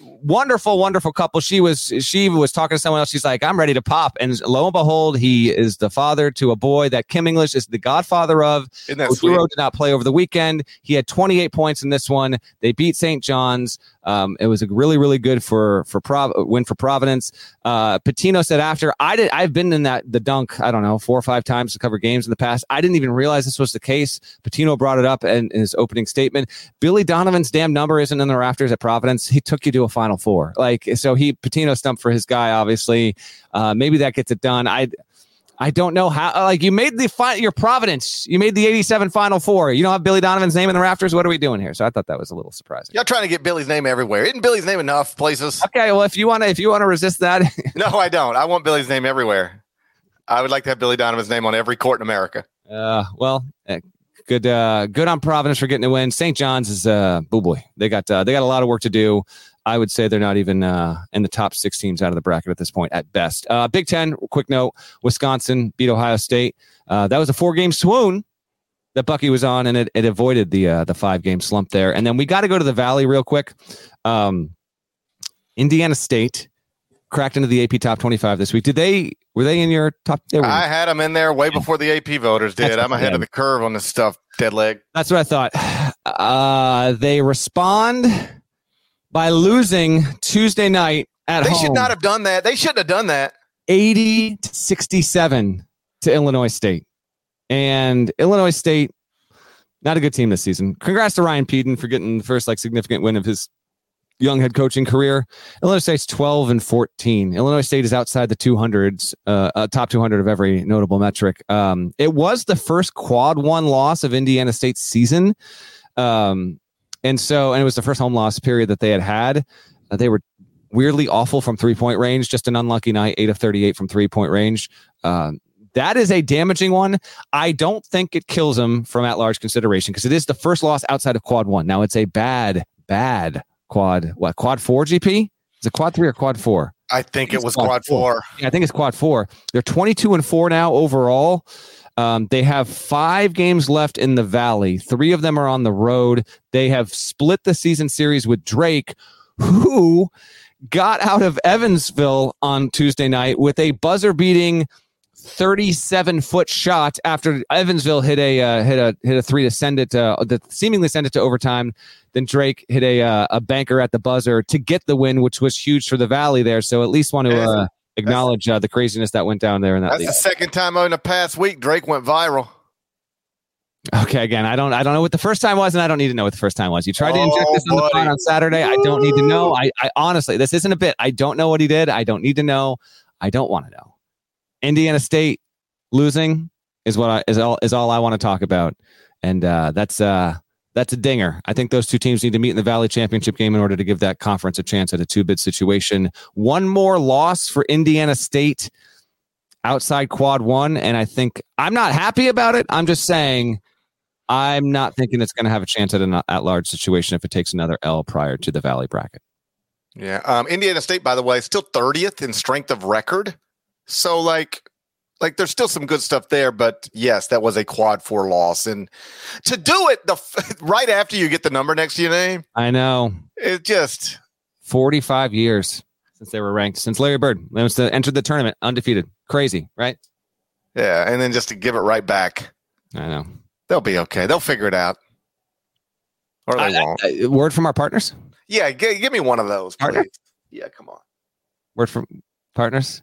wonderful, wonderful couple. She was she was talking to someone else. She's like, "I'm ready to pop," and lo and behold, he is the father to a boy that Kim English is the godfather of. Isn't that sweet? Did not play over the weekend. He had 28 points in this one. They beat St. John's. Um, it was a really, really good for for Prov- win for Providence. Uh, Pitino said after I did, I've been in that the dunk. I don't know four or five times to cover games in the past. I didn't even realize this was the case. Pitino brought it up in, in his opening statement. Billy Donovan's damn number isn't in the rafters at Providence. He took you to a Final Four. Like so, he Pitino stumped for his guy. Obviously, uh, maybe that gets it done. I. I don't know how. Like you made the fi- your Providence, you made the '87 Final Four. You don't have Billy Donovan's name in the rafters. What are we doing here? So I thought that was a little surprising. Y'all trying to get Billy's name everywhere. Isn't Billy's name enough places? Okay, well if you want to, if you want to resist that, No, I don't. I want Billy's name everywhere. I would like to have Billy Donovan's name on every court in America. uh, well, eh, good, uh, good on Providence for getting a win. St. John's is, uh, boo boy, they got, uh, they got a lot of work to do. I would say they're not even uh, in the top six teams out of the bracket at this point, at best. Uh, Big Ten, quick note: Wisconsin beat Ohio State. Uh, that was a four-game swoon that Bucky was on, and it, it avoided the uh, the five-game slump there. And then we got to go to the Valley real quick. Um, Indiana State cracked into the AP top twenty-five this week. Did they? Were they in your top? They were. I had them in there way before the AP voters did. That's I'm ahead of the curve on this stuff, Deadleg. That's what I thought. Uh, they respond by losing Tuesday night at They home. should not have done that. They shouldn't have done that. 80 to 67 to Illinois State. And Illinois State, not a good team this season. Congrats to Ryan Pedon for getting the first like significant win of his young head coaching career. Illinois State's 12 and 14. Illinois State is outside the 200s, uh, uh, top 200 of every notable metric. Um, it was the first quad one loss of Indiana State's season. Um, and so, and it was the first home loss period that they had had. Uh, they were weirdly awful from three point range, just an unlucky night, eight of 38 from three point range. Um, that is a damaging one. I don't think it kills them from at large consideration because it is the first loss outside of quad one. Now it's a bad, bad quad. What quad four GP? Is it quad three or quad four? I think it was quad quad four. four. Yeah, I think it's quad four. They're 22 and four now overall. Um, they have five games left in the Valley. Three of them are on the road. They have split the season series with Drake, who got out of Evansville on Tuesday night with a buzzer beating 37 foot shot after Evansville hit a uh, hit a hit a three to send it to, that seemingly send it to overtime. Then Drake hit a uh, a banker at the buzzer to get the win, which was huge for the Valley there. So at least want to uh, acknowledge uh, the craziness that went down there in that That's league. the second time in the past week Drake went viral. Okay, again, I don't I don't know what the first time was, and I don't need to know what the first time was. You tried to inject Oh, this on the pod on Saturday. I don't need to know. I, I honestly, this isn't a bit. I don't know what he did. I don't need to know. I don't want to know. Indiana State losing is what I is all is all I want to talk about, and uh, that's uh that's a dinger. I think those two teams need to meet in the Valley Championship game in order to give that conference a chance at a two bid situation. One more loss for Indiana State. outside quad one, and I think I'm not happy about it. I'm just saying I'm not thinking it's going to have a chance at an at large situation if it takes another L prior to the Valley bracket. Yeah. Um, Indiana State, by the way, still 30th in strength of record. So like like there's still some good stuff there, but yes, that was a quad four loss. And to do it the right after you get the number next to your name, I know it just 45 years since they were ranked since Larry Bird entered the tournament undefeated. Crazy, right? Yeah, and then just to give it right back. I know they'll be okay. They'll figure it out, or they I, won't. I, word from our partners. Yeah, g- give me one of those, Partner? please. Yeah, come on. Word from partners.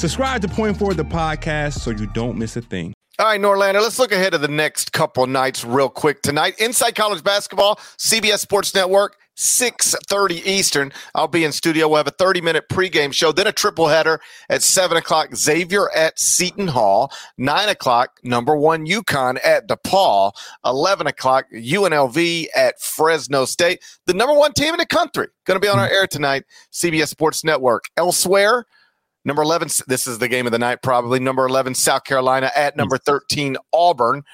Subscribe to Point Forward the podcast so you don't miss a thing. All right, Norlander, let's look ahead to the next couple nights real quick tonight. Inside College Basketball, CBS Sports Network, 6.30 Eastern. I'll be in studio. We'll have a 30-minute pregame show, then a triple header at 7 o'clock, Xavier at Seton Hall, 9 o'clock, number one UConn at DePaul, 11 o'clock, UNLV at Fresno State. The number one team in the country going to be on our mm-hmm. air tonight, CBS Sports Network. Elsewhere – Number 11, this is the game of the night, probably. Number 11, South Carolina at number 13, Auburn.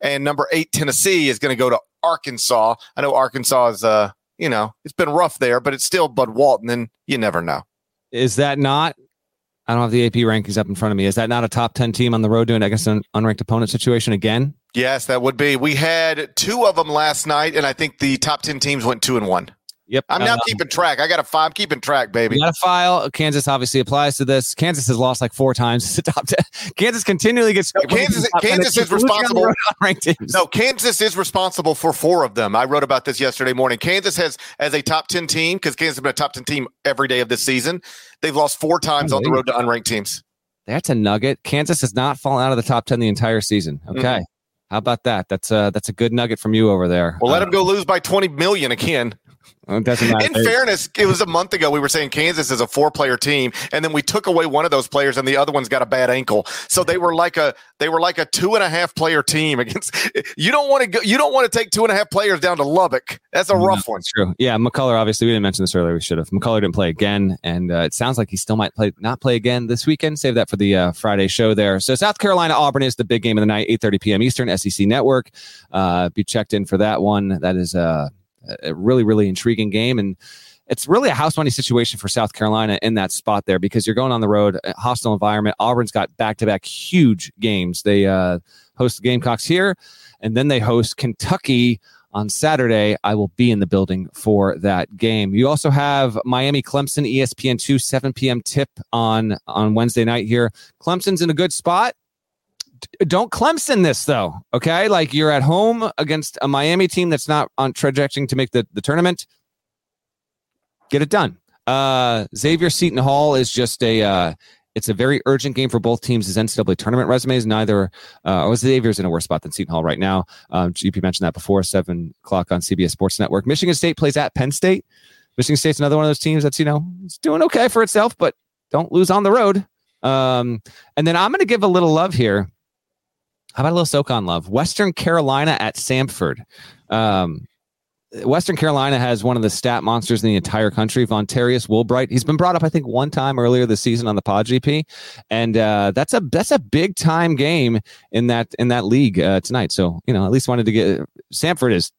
And number eight, Tennessee is going to go to Arkansas. I know Arkansas is, uh, you know, it's been rough there, but it's still Bud Walton, and you never know. Is that not? I don't have the AP rankings up in front of me. Is that not a top 10 team on the road doing against an unranked opponent situation again? Yes, that would be. We had two of them last night, and I think the top 10 teams went two and one. Yep. I'm now um, keeping track. I got a file. I'm keeping track, baby. got a file. Kansas obviously applies to this. Kansas has lost like four times. To top 10. Kansas continually gets. No, Kansas, Kansas is responsible. No, Kansas is responsible for four of them. I wrote about this yesterday morning. Kansas has, as a top 10 team, because Kansas has been a top 10 team every day of this season, they've lost four times on the road to unranked teams. That's a nugget. Kansas has not fallen out of the top 10 the entire season. Okay. Mm-hmm. How about that? That's a that's a good nugget from you over there. Well, let uh, them go lose by 20 million again. In fairness, it was a month ago we were saying Kansas is a four-player team, and then we took away one of those players, and the other one's got a bad ankle. So they were like a they were like a two and a half player team against. You don't want to go. You don't want to take two and a half players down to Lubbock. That's a rough one. True. Yeah, McCullar. Obviously, we didn't mention this earlier. We should have. McCullar didn't play again, and uh, it sounds like he still might play not play again this weekend. Save that for the uh, Friday show there. So South Carolina Auburn is the big game of the night, eight thirty p.m. Eastern, SEC Network. Uh, be checked in for that one. That is uh a really, really intriguing game. And it's really a house money situation for South Carolina in that spot there because you're going on the road, hostile environment. Auburn's got back to back huge games. They uh, host the Gamecocks here, and then they host Kentucky on Saturday. I will be in the building for that game. You also have Miami Clemson, ESPN 2, 7 p.m. tip on, on Wednesday night here. Clemson's in a good spot don't Clemson this though. Okay, like you're at home against a Miami team that's not on trajectory to make the, the tournament. Get it done. Uh, Xavier Seton Hall is just a. Uh, it's a very urgent game for both teams' as NCAA tournament resumes. Neither, uh, oh, Xavier's in a worse spot than Seton Hall right now. Um, GP mentioned that before, seven o'clock on CBS Sports Network. Michigan State plays at Penn State. Michigan State's another one of those teams that's, you know, it's doing okay for itself, but don't lose on the road. Um, and then I'm going to give a little love here how about a little SoCon love? Western Carolina at Samford. Um, Western Carolina has one of the stat monsters in the entire country, Vonterius Woolbright. He's been brought up, I think, one time earlier this season on the Pod GP, and uh, that's a that's a big time game in that in that league uh, tonight. So you know, at least wanted to get Samford is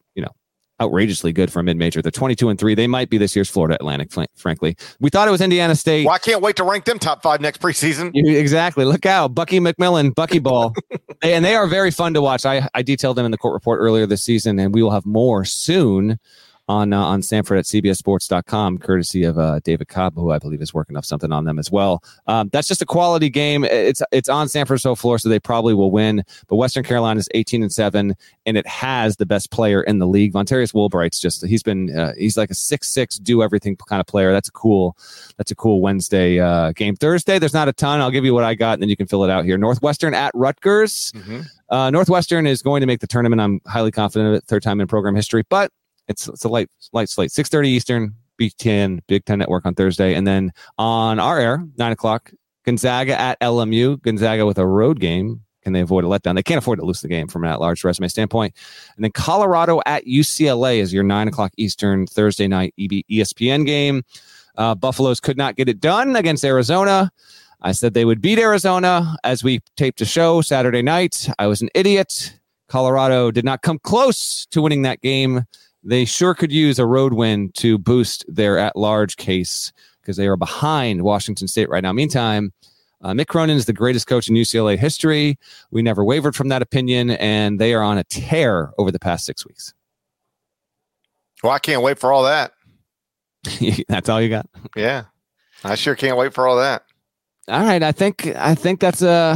outrageously good for a mid-major. They're 22 and 3. They might be this year's Florida Atlantic, frankly. We thought it was Indiana State. Well, I can't wait to rank them top 5 next preseason. Exactly. Look out. Bucky McMillan, Bucky Ball. and they are very fun to watch. I, I detailed them in the court report earlier this season, and we will have more soon on uh, on Samford at CBSSports.com, courtesy of uh, David Cobb, who I believe is working off something on them as well. Um, that's just a quality game. It's it's on Samford's home floor, so they probably will win. But Western Carolina is 18 and seven, and it has the best player in the league. Vonterius Woolbright's just he's been uh, he's like a six six do everything kind of player. That's a cool that's a cool Wednesday uh, game. Thursday, there's not a ton. I'll give you what I got, and then you can fill it out here. Northwestern at Rutgers. Mm-hmm. Uh, Northwestern is going to make the tournament. I'm highly confident of it. Third time in program history, but it's it's a light light slate. Six thirty Eastern, Big Ten, Big Ten Network on Thursday, and then on our air nine o'clock. Gonzaga at LMU. Gonzaga with a road game. Can they avoid a letdown? They can't afford to lose the game from an at-large resume standpoint. And then Colorado at UCLA is your nine o'clock Eastern Thursday night ESPN game. Uh, Buffaloes could not get it done against Arizona. I said they would beat Arizona as we taped a show Saturday night. I was an idiot. Colorado did not come close to winning that game. They sure could use a road win to boost their at large case because they are behind Washington State right now. Meantime, uh, Mick Cronin is the greatest coach in UCLA history. We never wavered from that opinion, and they are on a tear over the past six weeks. Well, I can't wait for all that. That's all you got. Yeah, I sure can't wait for all that. All right, I think I think that's a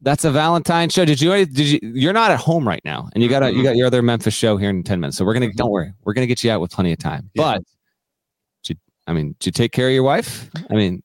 that's a Valentine show. Did you did you you're not at home right now, and you got a, you got your other Memphis show here in ten minutes. So we're gonna don't worry, we're gonna get you out with plenty of time. Yeah. But you, I mean, did you take care of your wife? I mean,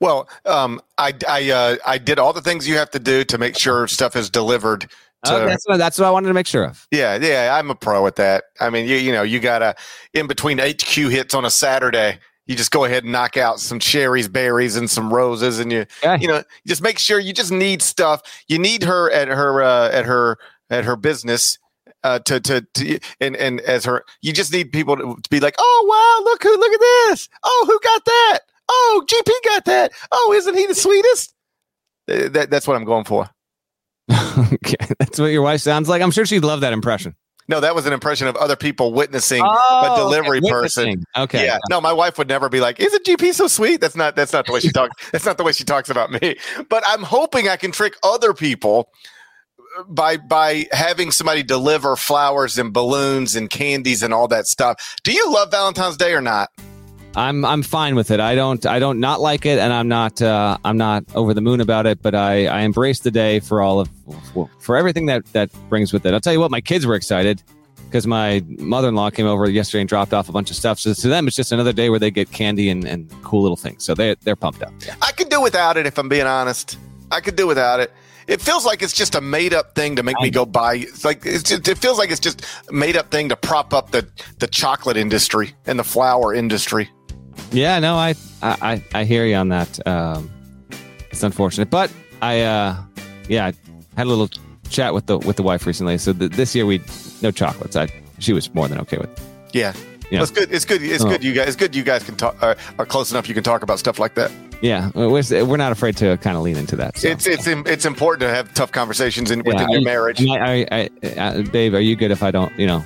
well, um, I I uh, I did all the things you have to do to make sure stuff is delivered. To, oh, that's what that's what I wanted to make sure of. Yeah, yeah, I'm a pro at that. I mean, you you know, you gotta in between HQ hits on a Saturday you just go ahead and knock out some cherries, berries, and some roses, and you yeah. you know just make sure you just need stuff. You need her at her uh, at her at her business uh, to, to to and and as her you just need people to, to be like, oh wow, look who look at this. Oh, who got that? Oh, GP got that. Oh, isn't he the sweetest? That, that's what I'm going for. okay, that's what your wife sounds like. I'm sure she'd love that impression. No, that was an impression of other people witnessing oh, a delivery okay. person. Okay. Yeah. No, my wife would never be like, "Isn't GP so sweet?" That's not. That's not the way she talks. that's not the way she talks about me. But I'm hoping I can trick other people by by having somebody deliver flowers and balloons and candies and all that stuff. Do you love Valentine's Day or not? I'm I'm fine with it. I don't I don't not like it, and I'm not uh, I'm not over the moon about it. But I I embrace the day for all of for everything that that brings with it. I'll tell you what, my kids were excited because my mother-in-law came over yesterday and dropped off a bunch of stuff. So to them, it's just another day where they get candy and, and cool little things. So they they're pumped up. I could do without it if I'm being honest. I could do without it. It feels like it's just a made up thing to make me go buy. It's like it's just, it feels like it's just made up thing to prop up the the chocolate industry and the flower industry. Yeah, no, I I I hear you on that. Um, it's unfortunate, but I uh, yeah, I had a little chat with the with the wife recently. So the, this year we no chocolates. I she was more than okay with. Yeah, yeah. Well, it's good. It's good. It's oh. good. You guys. It's good. You guys can talk. Uh, are close enough. You can talk about stuff like that. Yeah, we're, we're not afraid to kind of lean into that. So. It's it's it's important to have tough conversations in, within yeah, your marriage. I, I, I, uh, babe, are you good if I don't, you know,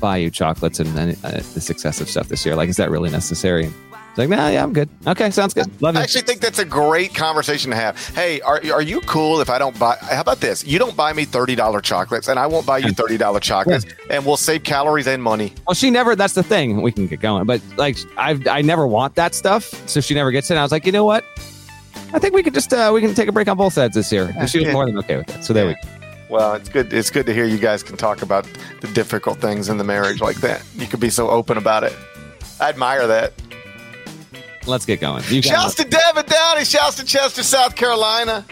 buy you chocolates and, and uh, this excessive stuff this year? Like, is that really necessary? It's like, nah, yeah, I'm good. Okay, sounds good. Love I actually think that's a great conversation to have. Hey, are, are you cool if I don't buy? How about this? You don't buy me thirty dollar chocolates, and I won't buy you thirty dollar chocolates, yeah. and we'll save calories and money. Well, she never. That's the thing. We can get going, but like, I I never want that stuff, so she never gets it. I was like, you know what? I think we could just uh, we can take a break on both sides this year. And she was more than okay with it. So there yeah. we go. Well, it's good. It's good to hear you guys can talk about the difficult things in the marriage like that. You could be so open about it. I admire that. Let's get going. Shouts to Devin Downey. Shouts to Chester, South Carolina.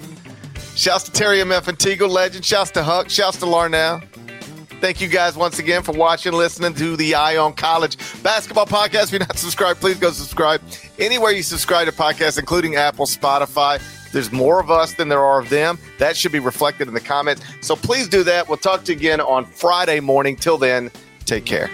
Shouts to Terry M.F. and Teagle Legend. Shouts to Huck. Shouts to Larnell. Thank you guys once again for watching, listening to the Eye on College Basketball Podcast. If you're not subscribed, please go subscribe anywhere you subscribe to podcasts, including Apple, Spotify. There's more of us than there are of them. That should be reflected in the comments. So please do that. We'll talk to you again on Friday morning. Till then, take care.